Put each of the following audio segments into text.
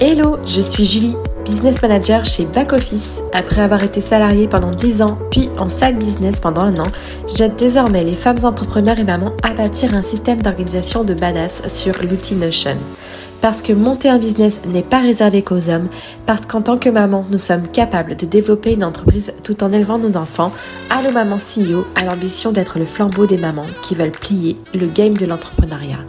Hello, je suis Julie, business manager chez Back Office. Après avoir été salariée pendant 10 ans, puis en side business pendant un an, j'aide désormais les femmes entrepreneurs et mamans à bâtir un système d'organisation de badass sur l'outil Notion. Parce que monter un business n'est pas réservé qu'aux hommes, parce qu'en tant que maman, nous sommes capables de développer une entreprise tout en élevant nos enfants, Allo Maman CEO a l'ambition d'être le flambeau des mamans qui veulent plier le game de l'entrepreneuriat.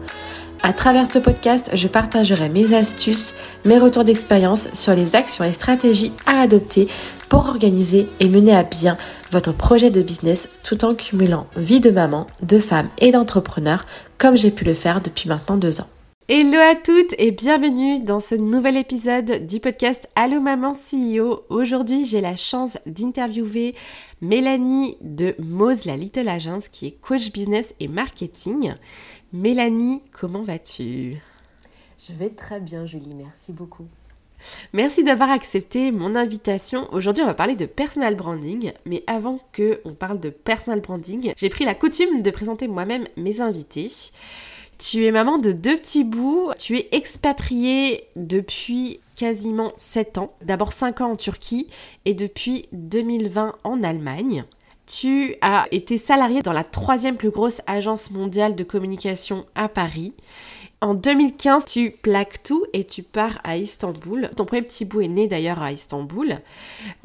À travers ce podcast, je partagerai mes astuces, mes retours d'expérience sur les actions et stratégies à adopter pour organiser et mener à bien votre projet de business tout en cumulant vie de maman, de femme et d'entrepreneur comme j'ai pu le faire depuis maintenant deux ans. Hello à toutes et bienvenue dans ce nouvel épisode du podcast Allo Maman CEO. Aujourd'hui, j'ai la chance d'interviewer Mélanie de Mose la Little Agence qui est coach business et marketing. Mélanie, comment vas-tu? Je vais très bien Julie, merci beaucoup. Merci d'avoir accepté mon invitation. Aujourd'hui, on va parler de personal branding, mais avant que on parle de personal branding, j'ai pris la coutume de présenter moi-même mes invités. Tu es maman de deux petits bouts, tu es expatriée depuis quasiment 7 ans, d'abord 5 ans en Turquie et depuis 2020 en Allemagne. Tu as été salarié dans la troisième plus grosse agence mondiale de communication à Paris. En 2015, tu plaques tout et tu pars à Istanbul. Ton premier petit bout est né d'ailleurs à Istanbul.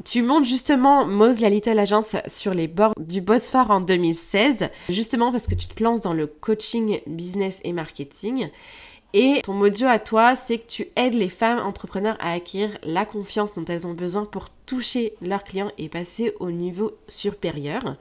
Tu montes justement Mose la Little Agence sur les bords du Bosphore en 2016, justement parce que tu te lances dans le coaching business et marketing. Et ton mojo à toi, c'est que tu aides les femmes entrepreneurs à acquérir la confiance dont elles ont besoin pour toucher leurs clients et passer au niveau supérieur.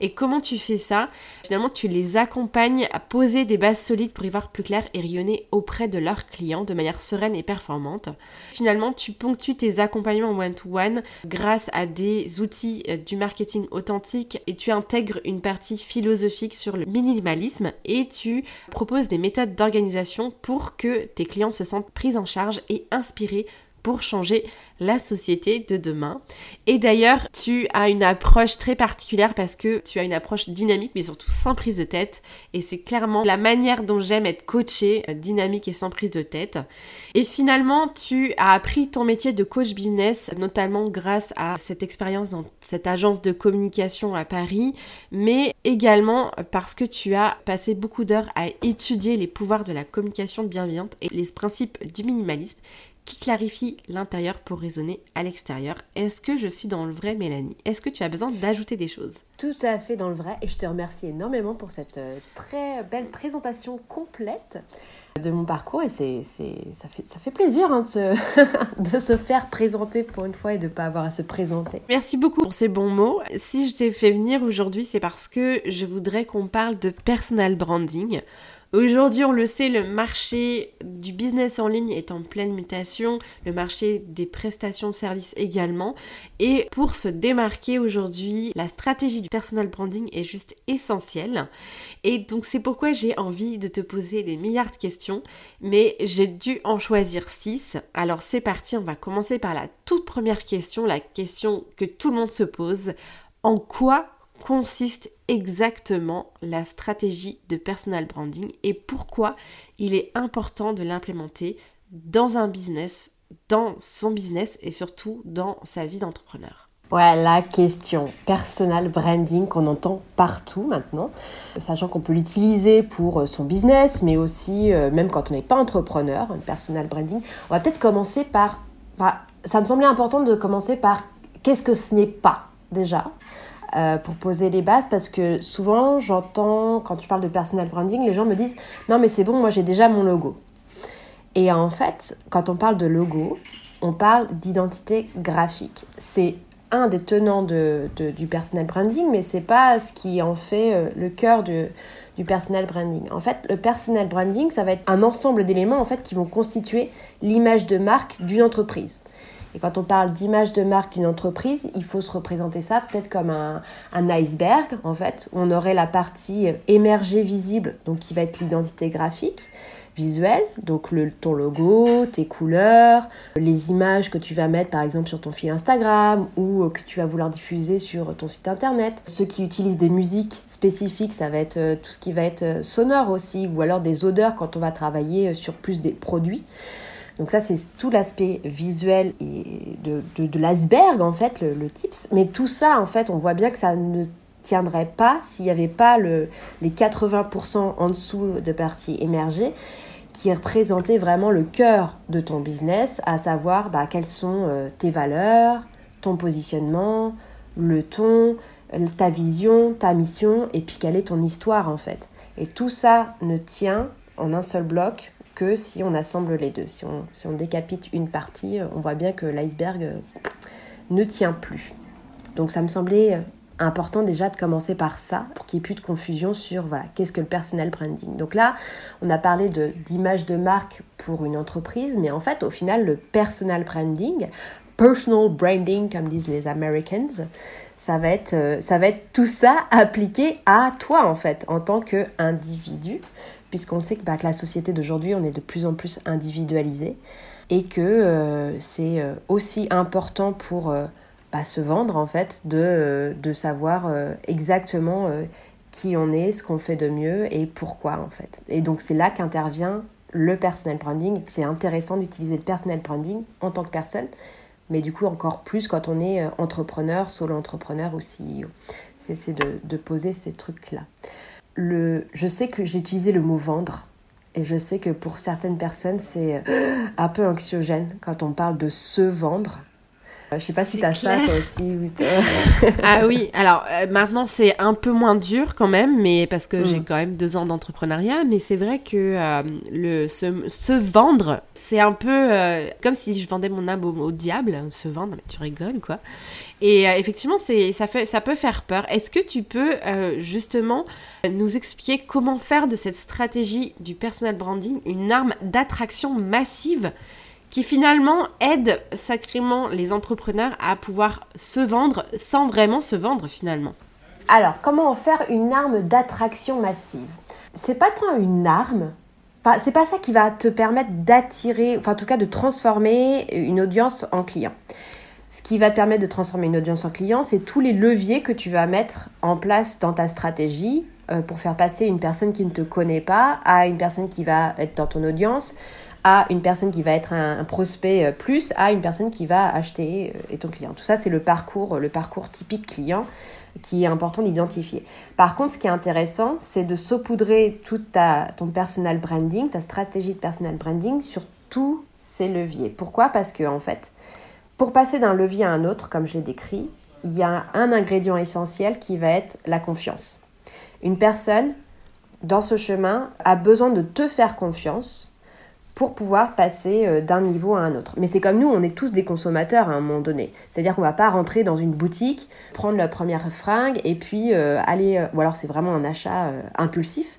Et comment tu fais ça? Finalement, tu les accompagnes à poser des bases solides pour y voir plus clair et rayonner auprès de leurs clients de manière sereine et performante. Finalement, tu ponctues tes accompagnements one-to-one grâce à des outils euh, du marketing authentique et tu intègres une partie philosophique sur le minimalisme et tu proposes des méthodes d'organisation pour que tes clients se sentent pris en charge et inspirés pour changer la société de demain. Et d'ailleurs, tu as une approche très particulière parce que tu as une approche dynamique mais surtout sans prise de tête. Et c'est clairement la manière dont j'aime être coachée, euh, dynamique et sans prise de tête. Et finalement, tu as appris ton métier de coach business, notamment grâce à cette expérience dans cette agence de communication à Paris, mais également parce que tu as passé beaucoup d'heures à étudier les pouvoirs de la communication bienveillante et les principes du minimalisme qui clarifie l'intérieur pour raisonner à l'extérieur. Est-ce que je suis dans le vrai, Mélanie? Est-ce que tu as besoin d'ajouter des choses? Tout à fait dans le vrai et je te remercie énormément pour cette euh, très belle présentation complète de mon parcours et c'est, ça, fait, ça fait plaisir hein, de, se, de se faire présenter pour une fois et de ne pas avoir à se présenter. Merci beaucoup pour ces bons mots. Si je t'ai fait venir aujourd'hui, c'est parce que je voudrais qu'on parle de personal branding. Aujourd'hui, on le sait, le marché du business en ligne est en pleine mutation, le marché des prestations de services également. Et pour se démarquer aujourd'hui, la stratégie du personal branding est juste essentielle. Et donc c'est pourquoi j'ai envie de te poser des milliards de questions, mais j'ai dû en choisir 6. Alors c'est parti, on va commencer par la toute première question, la question que tout le monde se pose. En quoi consiste exactement la stratégie de personal branding et pourquoi il est important de l'implémenter dans un business, dans son business et surtout dans sa vie d'entrepreneur. Ouais, la question personal branding qu'on entend partout maintenant, sachant qu'on peut l'utiliser pour son business, mais aussi euh, même quand on n'est pas entrepreneur, personal branding. On va peut-être commencer par, ça me semblait important de commencer par qu'est-ce que ce n'est pas déjà? Euh, pour poser les bases parce que souvent j'entends quand tu parles de personal branding, les gens me disent non mais c'est bon, moi j'ai déjà mon logo. Et en fait, quand on parle de logo, on parle d'identité graphique. C'est un des tenants du personal branding, mais c'est pas ce qui en fait euh, le cœur du personal branding. En fait, le personal branding, ça va être un ensemble d'éléments en fait qui vont constituer l'image de marque d'une entreprise. Et quand on parle d'image de marque d'une entreprise, il faut se représenter ça peut-être comme un, un, iceberg, en fait. On aurait la partie émergée visible, donc qui va être l'identité graphique. visuel, donc le, ton logo, tes couleurs, les images que tu vas mettre par exemple sur ton fil Instagram ou que tu vas vouloir diffuser sur ton site internet. Ceux qui utilisent des musiques spécifiques, ça va être euh, tout ce qui va être euh, sonore aussi, ou alors des odeurs quand on va travailler euh, sur plus des produits. Donc ça, c'est tout l'aspect visuel et de, de, l'iceberg, en fait, le, tips. Mais tout ça, en fait, on voit bien que ça ne tiendrait pas s'il n'y avait pas le, les 80% en dessous de parties émergées qui représentaient vraiment le cœur de ton business, à savoir bah, quelles sont euh, tes valeurs, ton positionnement, le ton, ta vision, ta mission, et puis quelle est ton histoire en fait. Et tout ça ne tient en un seul bloc que si on assemble les deux. Si on, si on décapite une partie, on voit bien que l'iceberg euh, ne tient plus. Donc ça me semblait euh, important déjà de commencer par ça pour qu'il n'y ait plus de confusion sur voilà qu'est-ce que le personal branding. Donc là, on a parlé d'image de, marque pour une entreprise, mais en fait, au final, le personal branding, personal branding comme disent les Americans, ça va être euh, ça va être tout ça appliqué à toi en fait en tant qu'individu, puisqu'on sait que, bah, la société d'aujourd'hui, on est de plus en plus individualisé et que euh, c'est euh, aussi important pour pas se vendre en fait, de, euh, de savoir euh, exactement euh, qui on est, ce qu'on fait de mieux et pourquoi en fait. Et donc c'est là qu'intervient le personal branding. C'est intéressant d'utiliser le personal branding en tant que personne, mais du coup encore plus quand on est entrepreneur, solo entrepreneur ou CEO. C'est de, poser ces trucs-là. Le, je sais que j'ai utilisé le mot vendre. Et je sais que pour certaines personnes, c'est un peu anxiogène quand on parle de se vendre. Euh, je sais pas si tu as ça toi aussi. ah oui, alors euh, maintenant c'est un peu moins dur quand même, mais parce que j'ai mm. quand même deux ans d'entrepreneuriat, mais c'est vrai que euh, le, se, vendre, c'est un peu comme si je vendais mon âme au, diable, se vendre, mais tu rigoles quoi. Et effectivement, c'est ça, fait, ça peut faire peur. Est-ce que tu peux justement nous expliquer comment faire de cette stratégie du personal branding une arme d'attraction massive? Qui finalement aide sacrément les entrepreneurs à pouvoir se vendre sans vraiment se vendre finalement. Alors, comment en faire une arme d'attraction massive? C'est pas tant une arme, enfin, c'est pas ça qui va te permettre d'attirer, enfin en tout cas de transformer une audience en client. Ce qui va te permettre de transformer une audience en client, c'est tous les leviers que tu vas mettre en place dans ta stratégie euh, pour faire passer une personne qui ne te connaît pas à une personne qui va être dans ton audience, à une personne qui va être un, prospect euh, plus à une personne qui va acheter euh, et ton client. Tout ça, c'est le parcours, le parcours typique client qui est important d'identifier. Par contre, ce qui est intéressant, c'est de saupoudrer tout ta, ton personal branding, ta stratégie de personal branding sur tous ces leviers. Pourquoi? Parce que en fait, pour passer d'un levier à un autre, comme je l'ai décrit, il y a un ingrédient essentiel qui va être la confiance. Une personne dans ce chemin a besoin de te faire confiance pour pouvoir passer euh, d'un niveau à un autre. Mais c'est comme nous, on est tous des consommateurs à un moment donné. C'est-à-dire qu'on va pas rentrer dans une boutique, prendre la première fringue et puis euh, aller... Euh, ou alors c'est vraiment un achat impulsif.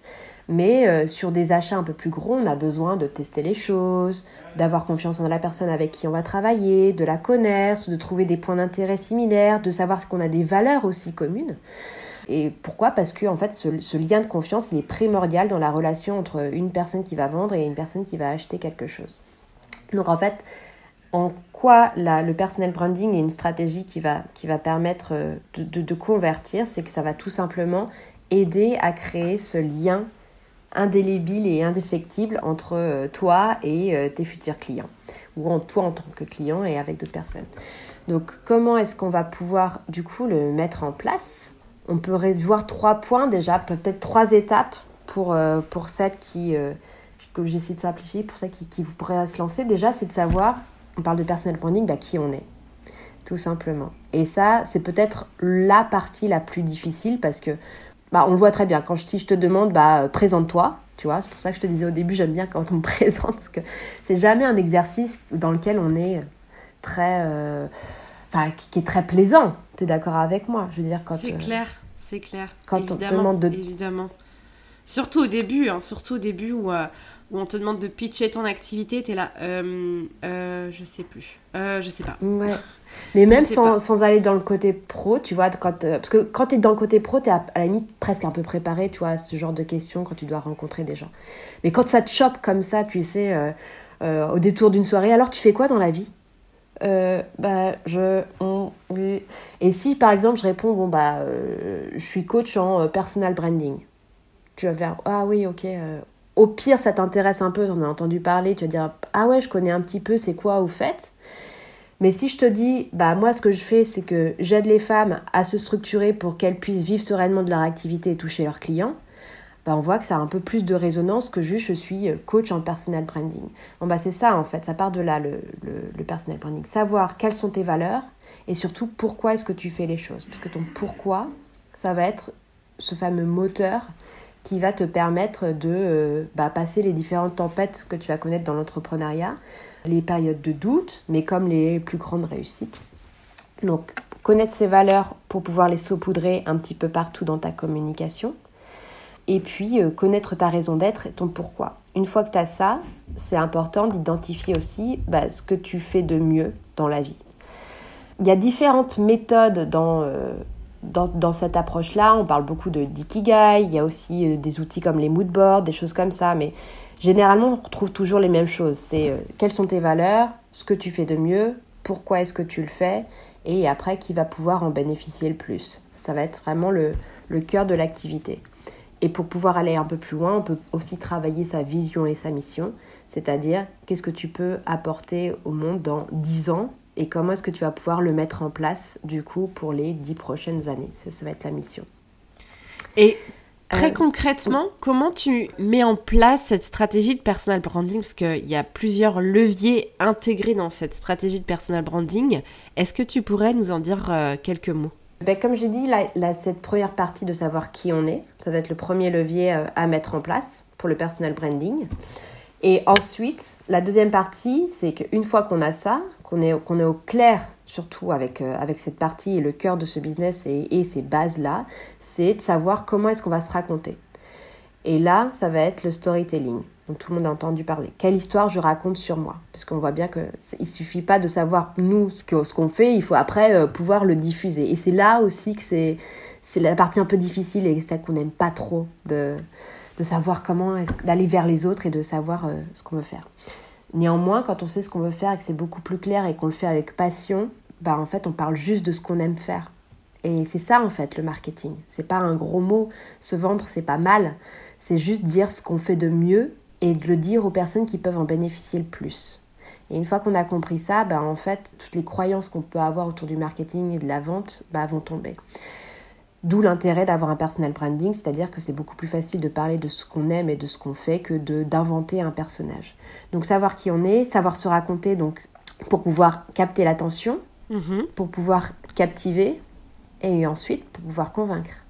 Mais sur des achats un peu plus gros, on a besoin de tester les choses, d'avoir confiance en la personne avec qui on va travailler, de la connaître, de trouver des points d'intérêt similaires, de savoir ce qu'on a des valeurs aussi communes. Et pourquoi? Parce que en fait, ce, lien de confiance, il est primordial dans la relation entre une personne qui va vendre et une personne qui va acheter quelque chose. Donc en fait, en quoi le personal branding est une stratégie qui va, qui va permettre euh, de, de, convertir, c'est que ça va tout simplement aider à créer ce lien indélébile et indéfectible entre euh, toi et euh, tes futurs clients, ou en toi en tant que client et avec d'autres personnes. Donc comment est-ce qu'on va pouvoir du coup le mettre en place? On peut voir trois points déjà, peut-être trois étapes pour, euh, pour celles qui, euh, que j'essaie de simplifier, pour celles qui, qui se lancer. Déjà, c'est de savoir, on parle de personal branding, bah, qui on est, tout simplement. Et ça, c'est peut-être la partie la plus difficile parce que, bah, on le voit très bien. Quand je, si je te demande, bah, présente-toi, tu vois, c'est pour ça que je te disais au début, j'aime bien quand on me présente, parce que c'est jamais un exercice dans lequel on est très... Euh, qui, est très plaisant. Tu es d'accord avec moi Je veux dire, quand. C'est euh, clair, c'est clair. Quand on te demande de. Évidemment. Surtout au début, hein, surtout au début où, où, on te demande de pitcher ton activité, t'es là, euh, je sais plus, je sais pas. Ouais. Mais même sans, sans, aller dans le côté pro, tu vois, quand, parce que quand tu es dans le côté pro, tu es à, la limite presque un peu préparé, tu vois, à ce genre de questions quand tu dois rencontrer des gens. Mais quand ça te chope comme ça, tu sais, au détour d'une soirée, alors tu fais quoi dans la vie? Euh, bah, je, oui. Et si par exemple je réponds, bon, bah, euh, je suis coach en euh, personal branding, tu vas faire, ah oui, ok. au pire, ça t'intéresse un peu, on a entendu parler, tu vas dire, ah ouais, je connais un petit peu, c'est quoi vous faites mais si je te dis, bah moi ce que je fais, c'est que j'aide les femmes à se structurer pour qu'elles puissent vivre sereinement de leur activité et toucher leurs clients, bah, on voit que ça a un peu plus de résonance que juste je suis euh, coach en personal branding. Bon, bah, c'est ça en fait, ça part de là le, le, personal branding. Savoir quelles sont tes valeurs et surtout pourquoi est-ce que tu fais les choses? Parce que ton pourquoi, ça va être ce fameux moteur qui va te permettre de euh, bah, passer les différentes tempêtes que tu vas connaître dans l'entrepreneuriat, les périodes de doute, mais comme les plus grandes réussites. Donc, connaître ses valeurs pour pouvoir les saupoudrer un petit peu partout dans ta communication et puis euh, connaître ta raison d'être et ton pourquoi. Une fois que tu as ça, c'est important d'identifier aussi bah, ce que tu fais de mieux dans la vie. Il y a différentes méthodes dans, euh, dans, cette approche-là. On parle beaucoup de Dikigai, il y a aussi euh, des outils comme les moodboards, des choses comme ça, mais généralement on retrouve toujours les mêmes choses. C'est quelles sont tes valeurs, ce que tu fais de mieux, pourquoi est-ce que tu le fais, et après qui va pouvoir en bénéficier le plus. Ça va être vraiment le, le cœur de l'activité. Et pour pouvoir aller un peu plus loin, on peut aussi travailler sa vision et sa mission, c'est-à-dire qu'est-ce que tu peux apporter au monde dans 10 ans et comment est-ce que tu vas pouvoir le mettre en place du coup pour les 10 prochaines années. Ça, ça va être la mission. Et très euh, concrètement, comment tu mets en place cette stratégie de personal branding? Parce qu'il y a plusieurs leviers intégrés dans cette stratégie de personal branding. Est-ce que tu pourrais nous en dire euh, quelques mots? Ben, comme j'ai dit, cette première partie de savoir qui on est, ça va être le premier levier euh, à mettre en place pour le personal branding. Et ensuite, la deuxième partie, c'est qu'une fois qu'on a ça, qu'on est, qu'on est au clair surtout avec, euh, avec cette partie et le cœur de ce business et, et ces bases-là, c'est de savoir comment est-ce qu'on va se raconter. Et là, ça va être le storytelling. Donc tout le monde a entendu parler. Quelle histoire je raconte sur moi? Parce qu'on voit bien qu'il ne suffit pas de savoir nous ce qu'on fait, il faut après euh, pouvoir le diffuser. Et c'est là aussi que c'est la partie un peu difficile et celle qu'on n'aime pas trop de, de savoir comment d'aller vers les autres et de savoir euh, ce qu'on veut faire. Néanmoins, quand on sait ce qu'on veut faire et que c'est beaucoup plus clair et qu'on le fait avec passion, bah en fait on parle juste de ce qu'on aime faire. Et c'est ça en fait le marketing. C'est pas un gros mot. Se vendre, c'est pas mal. C'est juste dire ce qu'on fait de mieux et de le dire aux personnes qui peuvent en bénéficier le plus. Et une fois qu'on a compris ça, bah, en fait, toutes les croyances qu'on peut avoir autour du marketing et de la vente bah, vont tomber. D'où l'intérêt d'avoir un personal branding, c'est-à-dire que c'est beaucoup plus facile de parler de ce qu'on aime et de ce qu'on fait que d'inventer un personnage. Donc savoir qui on est, savoir se raconter donc pour pouvoir capter l'attention, mm-hmm. pour pouvoir captiver et ensuite pour pouvoir convaincre.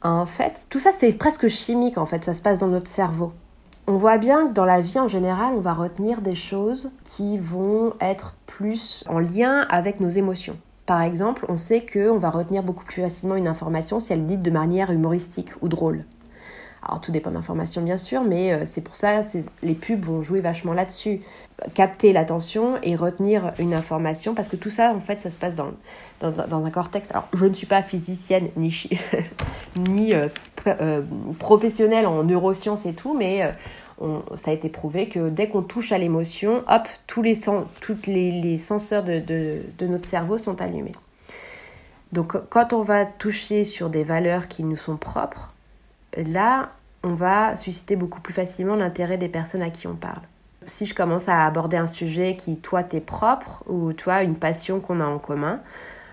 En fait, tout ça c'est presque chimique en fait, ça se passe dans notre cerveau on voit bien que dans la vie en général, on va retenir des choses qui vont être plus en lien avec nos émotions. Par exemple, on sait qu'on va retenir beaucoup plus facilement une information si elle est dite de manière humoristique ou drôle. Alors tout dépend de l'information bien sûr, mais euh, c'est pour ça les pubs vont jouer vachement là-dessus. Capter l'attention et retenir une information, parce que tout ça, en fait, ça se passe dans, dans, un cortex. Alors je ne suis pas physicienne ni, ni euh, euh, professionnelle en neurosciences et tout, mais ça a été prouvé que dès qu'on touche à l'émotion, hop, tous les, toutes les, senseurs de, de, notre cerveau sont allumés. Donc quand on va toucher sur des valeurs qui nous sont propres, là, on va susciter beaucoup plus facilement l'intérêt des personnes à qui on parle. Si je commence à aborder un sujet qui, toi, t'es propre, ou toi, une passion qu'on a en commun,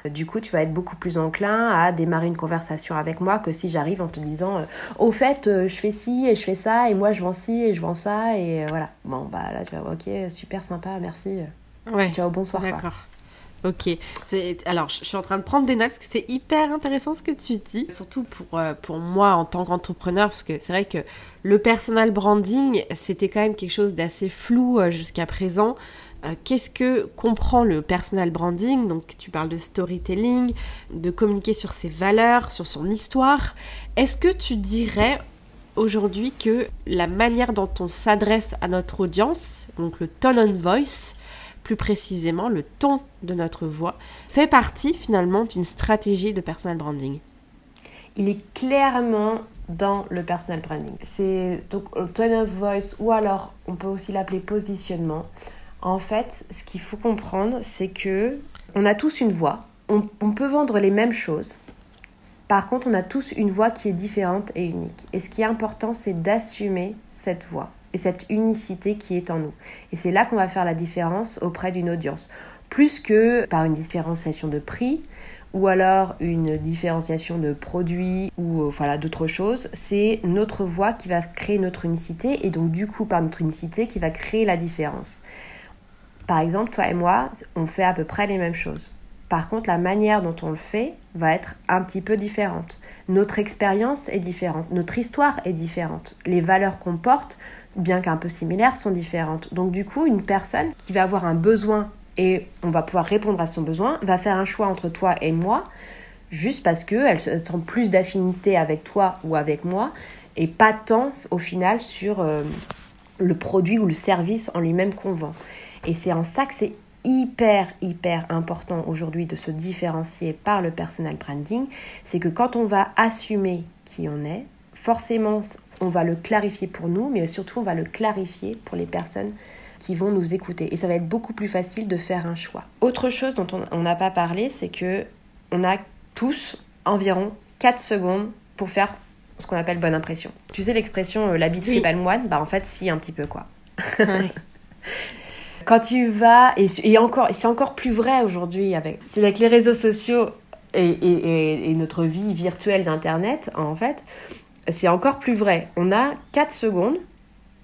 du coup, tu vas être beaucoup plus enclin à démarrer une conversation avec moi que si j'arrive en te disant euh, Au fait, euh, je fais ci et je fais ça, et moi je vends ci et je vends ça, et euh, voilà. Bon, bah là, tu vas Ok, super sympa, merci. Ouais. Ciao, bonsoir. D'accord. Ok. Alors, je suis en train de prendre des notes parce que c'est hyper intéressant ce que tu dis. Surtout pour, pour moi en tant qu'entrepreneur, parce que c'est vrai que le personal branding, c'était quand même quelque chose d'assez flou jusqu'à présent. Euh, qu'est-ce que comprend le personal branding? Donc tu parles de storytelling, de communiquer sur ses valeurs, sur son histoire. Est-ce que tu dirais aujourd'hui que la manière dont on s'adresse à notre audience, donc le tone on voice, plus précisément le ton de notre voix, fait partie finalement d'une stratégie de personal branding Il est clairement dans le personal branding. C'est donc le tone of voice ou alors on peut aussi l'appeler positionnement. En fait, ce qu'il faut comprendre, c'est que on a tous une voix. On, on, peut vendre les mêmes choses. Par contre, on a tous une voix qui est différente et unique. Et ce qui est important, c'est d'assumer cette voix et cette unicité qui est en nous. Et c'est là qu'on va faire la différence auprès d'une audience. Plus que par une différenciation de prix ou alors une différenciation de produits ou euh, voilà d'autres choses, c'est notre voix qui va créer notre unicité et donc du coup par notre unicité qui va créer la différence. Par exemple, toi et moi, on fait à peu près les mêmes choses. Par contre, la manière dont on le fait va être un petit peu différente. Notre expérience est différente, notre histoire est différente, les valeurs qu'on porte bien qu'un peu similaires, sont différentes. Donc du coup, une personne qui va avoir un besoin et on va pouvoir répondre à son besoin, va faire un choix entre toi et moi, juste parce qu'elle sent plus d'affinité avec toi ou avec moi, et pas tant au final sur euh, le produit ou le service en lui-même qu'on vend. Et c'est en ça que c'est hyper, hyper important aujourd'hui de se différencier par le personal branding, c'est que quand on va assumer qui on est, forcément on va le clarifier pour nous, mais surtout on va le clarifier pour les personnes qui vont nous écouter. Et ça va être beaucoup plus facile de faire un choix. Autre chose dont on n'a pas parlé, c'est que on a tous environ 4 secondes pour faire ce qu'on appelle bonne impression. Tu sais l'expression euh, l'habit fait pas le moine Bah en fait si un petit peu quoi. Quand tu vas, et, encore, c'est encore plus vrai aujourd'hui avec, avec les réseaux sociaux et, et notre vie virtuelle d'Internet, en fait, c'est encore plus vrai. On a 4 secondes.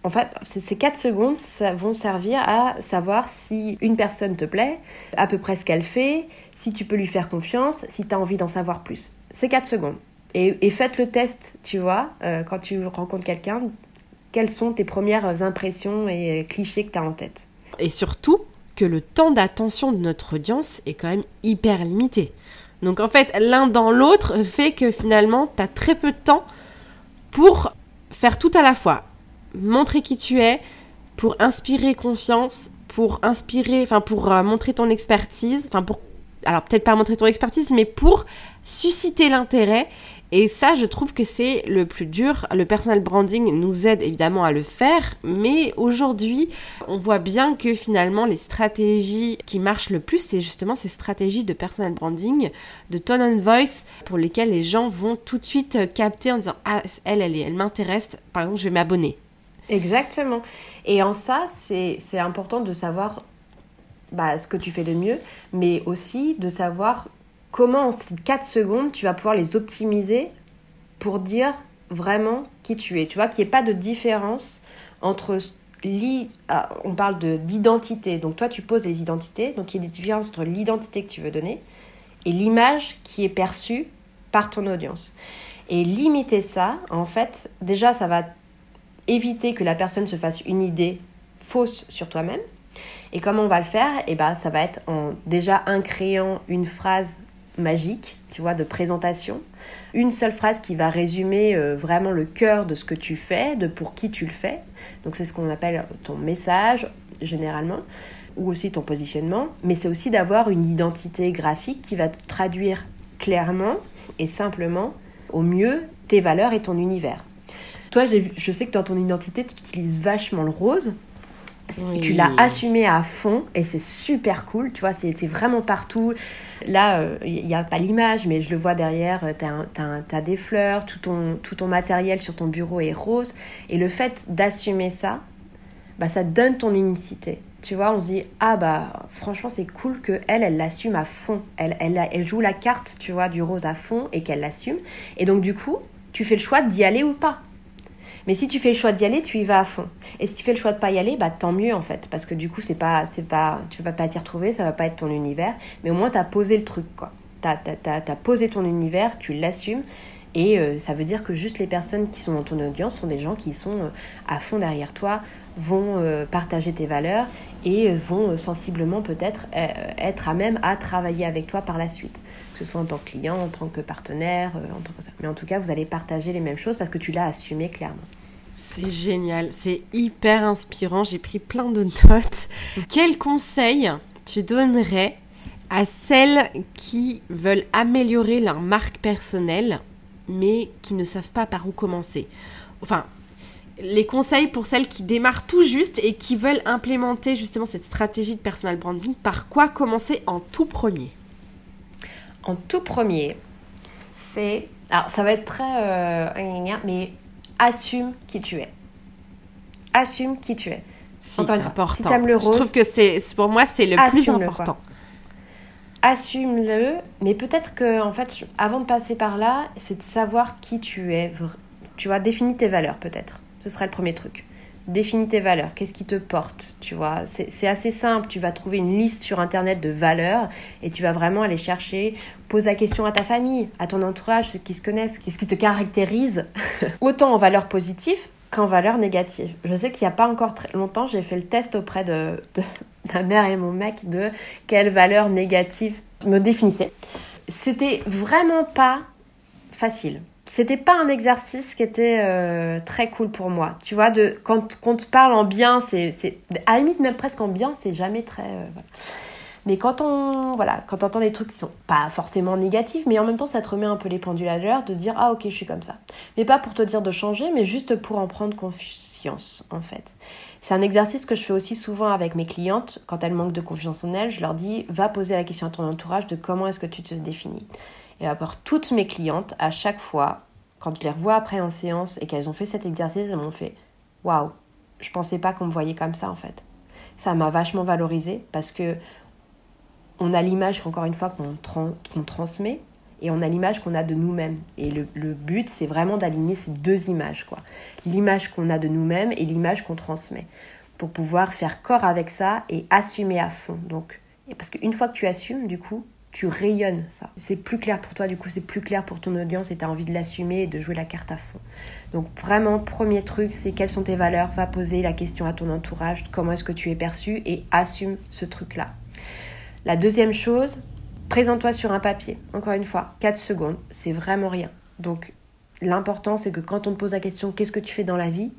En fait, ces 4 secondes vont servir à savoir si une personne te plaît, à peu près ce qu'elle fait, si tu peux lui faire confiance, si tu as envie d'en savoir plus. C'est 4 secondes. Et, faites le test, tu vois, euh, quand tu rencontres quelqu'un, quelles sont tes premières impressions et clichés que tu as en tête. Et surtout, que le temps d'attention de notre audience est quand même hyper limité. Donc en fait, l'un dans l'autre fait que finalement, tu as très peu de temps pour faire tout à la fois. Montrer qui tu es, pour inspirer confiance, pour inspirer, enfin pour euh, montrer ton expertise, enfin pour, alors peut-être pas montrer ton expertise, mais pour susciter l'intérêt et ça, je trouve que c'est le plus dur. Le personal branding nous aide évidemment à le faire, mais aujourd'hui, on voit bien que finalement, les stratégies qui marchent le plus, c'est justement ces stratégies de personal branding, de tone and voice, pour lesquelles les gens vont tout de suite capter en disant Ah, elle, elle, elle m'intéresse, par exemple, je vais m'abonner. Exactement. Et en ça, c'est important de savoir bah, ce que tu fais de mieux, mais aussi de savoir comment en ces 4 secondes tu vas pouvoir les optimiser pour dire vraiment qui tu es. Tu vois, qu'il n'y ait pas de différence entre ah, on parle d'identité. Donc toi, tu poses les identités. Donc il y a des différences entre l'identité que tu veux donner et l'image qui est perçue par ton audience. Et limiter ça, en fait, déjà, ça va éviter que la personne se fasse une idée fausse sur toi-même. Et comment on va le faire? Eh ben, ça va être en déjà en créant une phrase magique, tu vois, de présentation. Une seule phrase qui va résumer euh, vraiment le cœur de ce que tu fais, de pour qui tu le fais. Donc c'est ce qu'on appelle ton message généralement, ou aussi ton positionnement. Mais c'est aussi d'avoir une identité graphique qui va traduire clairement et simplement au mieux tes valeurs et ton univers. Toi, je sais que dans ton identité, tu utilises vachement le rose. Tu l'as assumé à fond et c'est super cool, tu vois, c'est vraiment partout. Là, il euh, n'y a pas l'image, mais je le vois derrière, euh, tu as, des fleurs, tout ton, tout ton matériel sur ton bureau est rose. Et le fait d'assumer ça, bah, ça donne ton unicité. Tu vois, on se dit, ah bah franchement c'est cool que elle, elle l'assume à fond. Elle, elle, elle joue la carte, tu vois, du rose à fond et qu'elle l'assume. Et donc du coup, tu fais le choix d'y aller ou pas. Mais si tu fais le choix d'y aller, tu y vas à fond. Et si tu fais le choix de pas y aller, bah tant mieux en fait, parce que du coup c'est pas, c'est pas, tu vas pas t'y retrouver, ça va pas être ton univers, mais au moins tu as posé le truc quoi. Tu as, posé ton univers, tu l'assumes, Et euh, ça veut dire que juste les personnes qui sont dans ton audience sont des gens qui sont euh, à fond derrière toi, vont euh, partager tes valeurs et vont sensiblement peut-être être à même à travailler avec toi par la suite. Que ce soit en tant que client, en tant que partenaire, en tant que ça. Mais en tout cas, vous allez partager les mêmes choses parce que tu l'as assumé clairement. C'est génial, c'est hyper inspirant, j'ai pris plein de notes. Quel conseil tu donnerais à celles qui veulent améliorer leur marque personnelle mais qui ne savent pas par où commencer? Enfin, les conseils pour celles qui démarrent tout juste et qui veulent implémenter justement cette stratégie de personal branding, par quoi commencer en tout premier? En tout premier, c'est... Alors ça va être très... Euh, mais assume qui tu es. Assume qui tu es. Si, c'est important. Si le rose, je trouve que c'est pour moi c'est le plus important assume-le, mais peut-être que, en fait, avant de passer par là, c'est de savoir qui tu es. Tu vois, définis tes valeurs, peut-être. Ce serait le premier truc. Définis tes valeurs. Qu'est-ce qui te porte Tu vois, c'est assez simple. Tu vas trouver une liste sur Internet de valeurs et tu vas vraiment aller chercher. Pose la question à ta famille, à ton entourage, ceux qui se connaissent. Qu'est-ce qui te caractérise? Autant en valeurs positives qu'en valeurs négatives. Je sais qu'il n'y a pas encore très longtemps, j'ai fait le test auprès de, ma mère et mon mec de quelles valeurs négatives me définissaient. C'était vraiment pas facile. C'était pas un exercice qui était euh, très cool pour moi. Tu vois, de, quand, on te parle en bien, c'est, à la limite même presque en bien, c'est jamais très. Euh, mais quand on, voilà, quand entend des trucs qui sont pas forcément négatifs, mais en même temps, ça te remet un peu les pendules à l'heure de dire, ah ok, je suis comme ça. Mais pas pour te dire de changer, mais juste pour en prendre confiance, en fait. C'est un exercice que je fais aussi souvent avec mes clientes. Quand elles manquent de confiance en elles, je leur dis, va poser la question à ton entourage de comment est-ce que tu te définis. Et à part toutes mes clientes, à chaque fois, quand je les revois après en séance et qu'elles ont fait cet exercice, elles m'ont fait, waouh, je pensais pas qu'on me voyait comme ça en fait. Ça m'a vachement valorisé parce que on a l'image, encore une fois, qu'on transmet, et on a l'image qu'on a de nous-mêmes. Et le, but, c'est vraiment d'aligner ces deux images, quoi. L'image qu'on a de nous-mêmes et l'image qu'on transmet, pour pouvoir faire corps avec ça et assumer à fond. Donc, parce qu'une fois que tu assumes, du coup, tu rayonnes ça. C'est plus clair pour toi, du coup, c'est plus clair pour ton audience et tu as envie de l'assumer et de jouer la carte à fond. Donc, vraiment, premier truc, c'est quelles sont tes valeurs? Va poser la question à ton entourage, comment est-ce que tu es perçu et assume ce truc-là. La deuxième chose, présente-toi sur un papier. Encore une fois, 4 secondes, c'est vraiment rien. Donc l'important, c'est que quand on te pose la question qu'est-ce que tu fais dans la vie,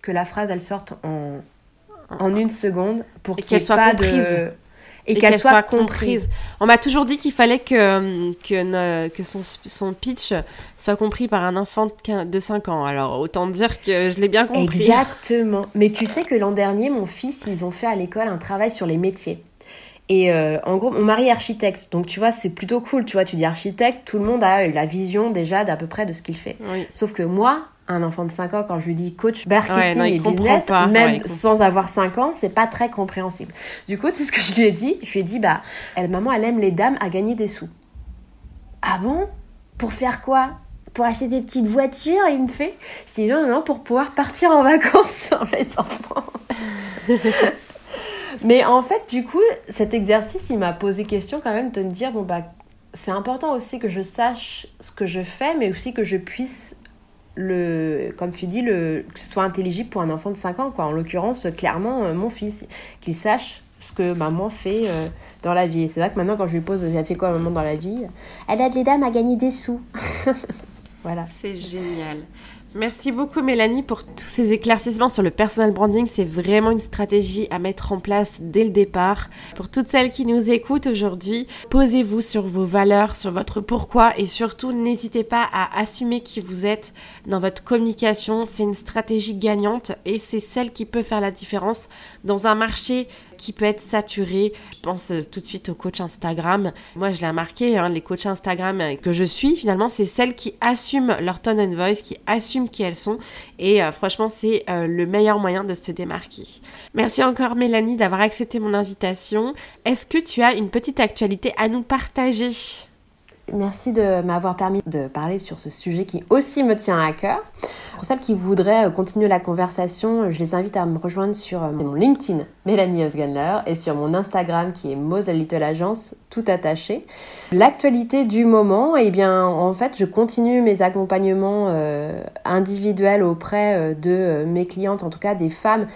que la phrase, elle sorte en, en une seconde pour qu'elle soit pas comprise. De et, qu'elle soit, comprise. On m'a toujours dit qu'il fallait que, que, que son, son, pitch soit compris par un enfant de 5 ans. Alors, autant dire que je l'ai bien compris. Exactement. Mais tu sais que l'an dernier, mon fils, ils ont fait à l'école un travail sur les métiers. Et euh, en gros, mon mari est architecte, donc tu vois, c'est plutôt cool. Tu vois, tu dis architecte, tout le monde a la vision déjà d'à peu près de ce qu'il fait. Sauf que moi, un enfant de 5 ans, quand je lui dis coach marketing et business, même sans avoir 5 ans, c'est pas très compréhensible. Du coup, c'est ce que je lui ai dit? Je lui ai dit, bah, elle, maman, elle aime les dames à gagner des sous. Ah bon? Pour faire quoi? Pour acheter des petites voitures il me fait? Je dis non non non pour pouvoir partir en vacances sans les enfants Mais en fait, du coup, cet exercice, il m'a posé question quand même de me dire, bon, bah, c'est important aussi que je sache ce que je fais, mais aussi que je puisse le, comme tu dis, le, que ce soit intelligible pour un enfant de 5 ans, quoi. En l'occurrence, clairement, euh, mon fils, qu'il sache ce que maman fait euh, dans la vie. C'est vrai que maintenant, quand je lui pose, elle fait quoi maman dans la vie? Elle aide les dames à gagner des sous. voilà. C'est génial. Merci beaucoup Mélanie pour tous ces éclaircissements sur le personal branding. C'est vraiment une stratégie à mettre en place dès le départ. Pour toutes celles qui nous écoutent aujourd'hui, posez-vous sur vos valeurs, sur votre pourquoi et surtout n'hésitez pas à assumer qui vous êtes dans votre communication. C'est une stratégie gagnante et c'est celle qui peut faire la différence dans un marché qui peut être saturé. Je pense euh, tout de suite aux coachs Instagram. Moi, je l'ai remarqué, hein, les coachs Instagram euh, que je suis, finalement, c'est celles qui assument leur tone and voice, qui assument qui elles sont. Et euh, franchement, c'est le meilleur moyen de se démarquer. Merci encore, Mélanie, d'avoir accepté mon invitation. Est-ce que tu as une petite actualité à nous partager? Merci de m'avoir permis de parler sur ce sujet qui aussi me tient à cœur. Pour celles qui voudraient euh, continuer la conversation, je les invite à me rejoindre sur euh, mon LinkedIn, Mélanie Osgandler, et sur mon Instagram qui est Moselle Little Agence, tout attaché. L'actualité du moment, eh bien, en fait, je continue mes accompagnements euh, individuels auprès de mes clientes, en tout cas des femmes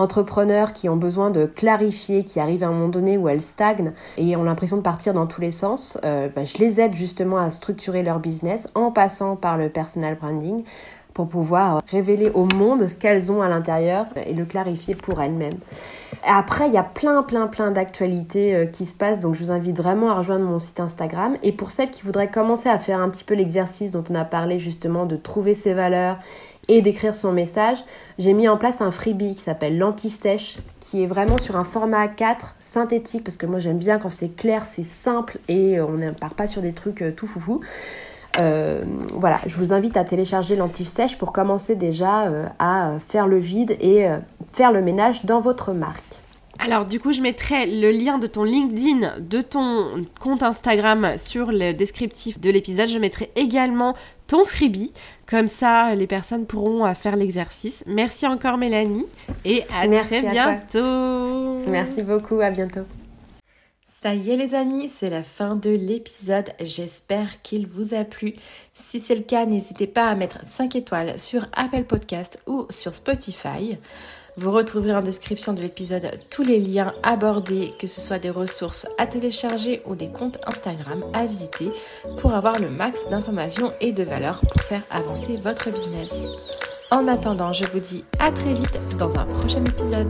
entrepreneurs qui ont besoin de clarifier, qui arrivent à un moment donné où elles stagnent et ont l'impression de partir dans tous les sens, euh, bah, je les aide justement à structurer leur business en passant par le personal branding pour pouvoir révéler au monde ce qu'elles ont à l'intérieur et le clarifier pour elles-mêmes. Après, il y a plein, plein, plein d'actualités euh, qui se passent, donc je vous invite vraiment à rejoindre mon site Instagram. Et pour celles qui voudraient commencer à faire un petit peu l'exercice dont on a parlé justement de trouver ses valeurs et d'écrire son message, j'ai mis en place un freebie qui s'appelle l'anti-sèche, qui est vraiment sur un format 4 synthétique, parce que moi j'aime bien quand c'est clair, c'est simple et on ne part pas sur des trucs euh, tout foufou. Euh, voilà, je vous invite à télécharger l'anti-sèche pour commencer déjà euh, à faire le vide et faire le ménage dans votre marque. Alors du coup, je mettrai le lien de ton LinkedIn, de ton compte Instagram sur le descriptif de l'épisode. Je mettrai également ton freebie. Comme ça, les personnes pourront euh, faire l'exercice. Merci encore Mélanie et à très bientôt. Merci beaucoup, à bientôt. Ça y est les amis, c'est la fin de l'épisode. J'espère qu'il vous a plu. Si c'est le cas, n'hésitez pas à mettre 5 étoiles sur Apple Podcast ou sur Spotify. Vous retrouverez en description de l'épisode tous les liens abordés, que ce soit des ressources à télécharger ou des comptes Instagram à visiter pour avoir le max d'informations et de valeurs pour faire avancer votre business. En attendant, je vous dis à très vite dans un prochain épisode.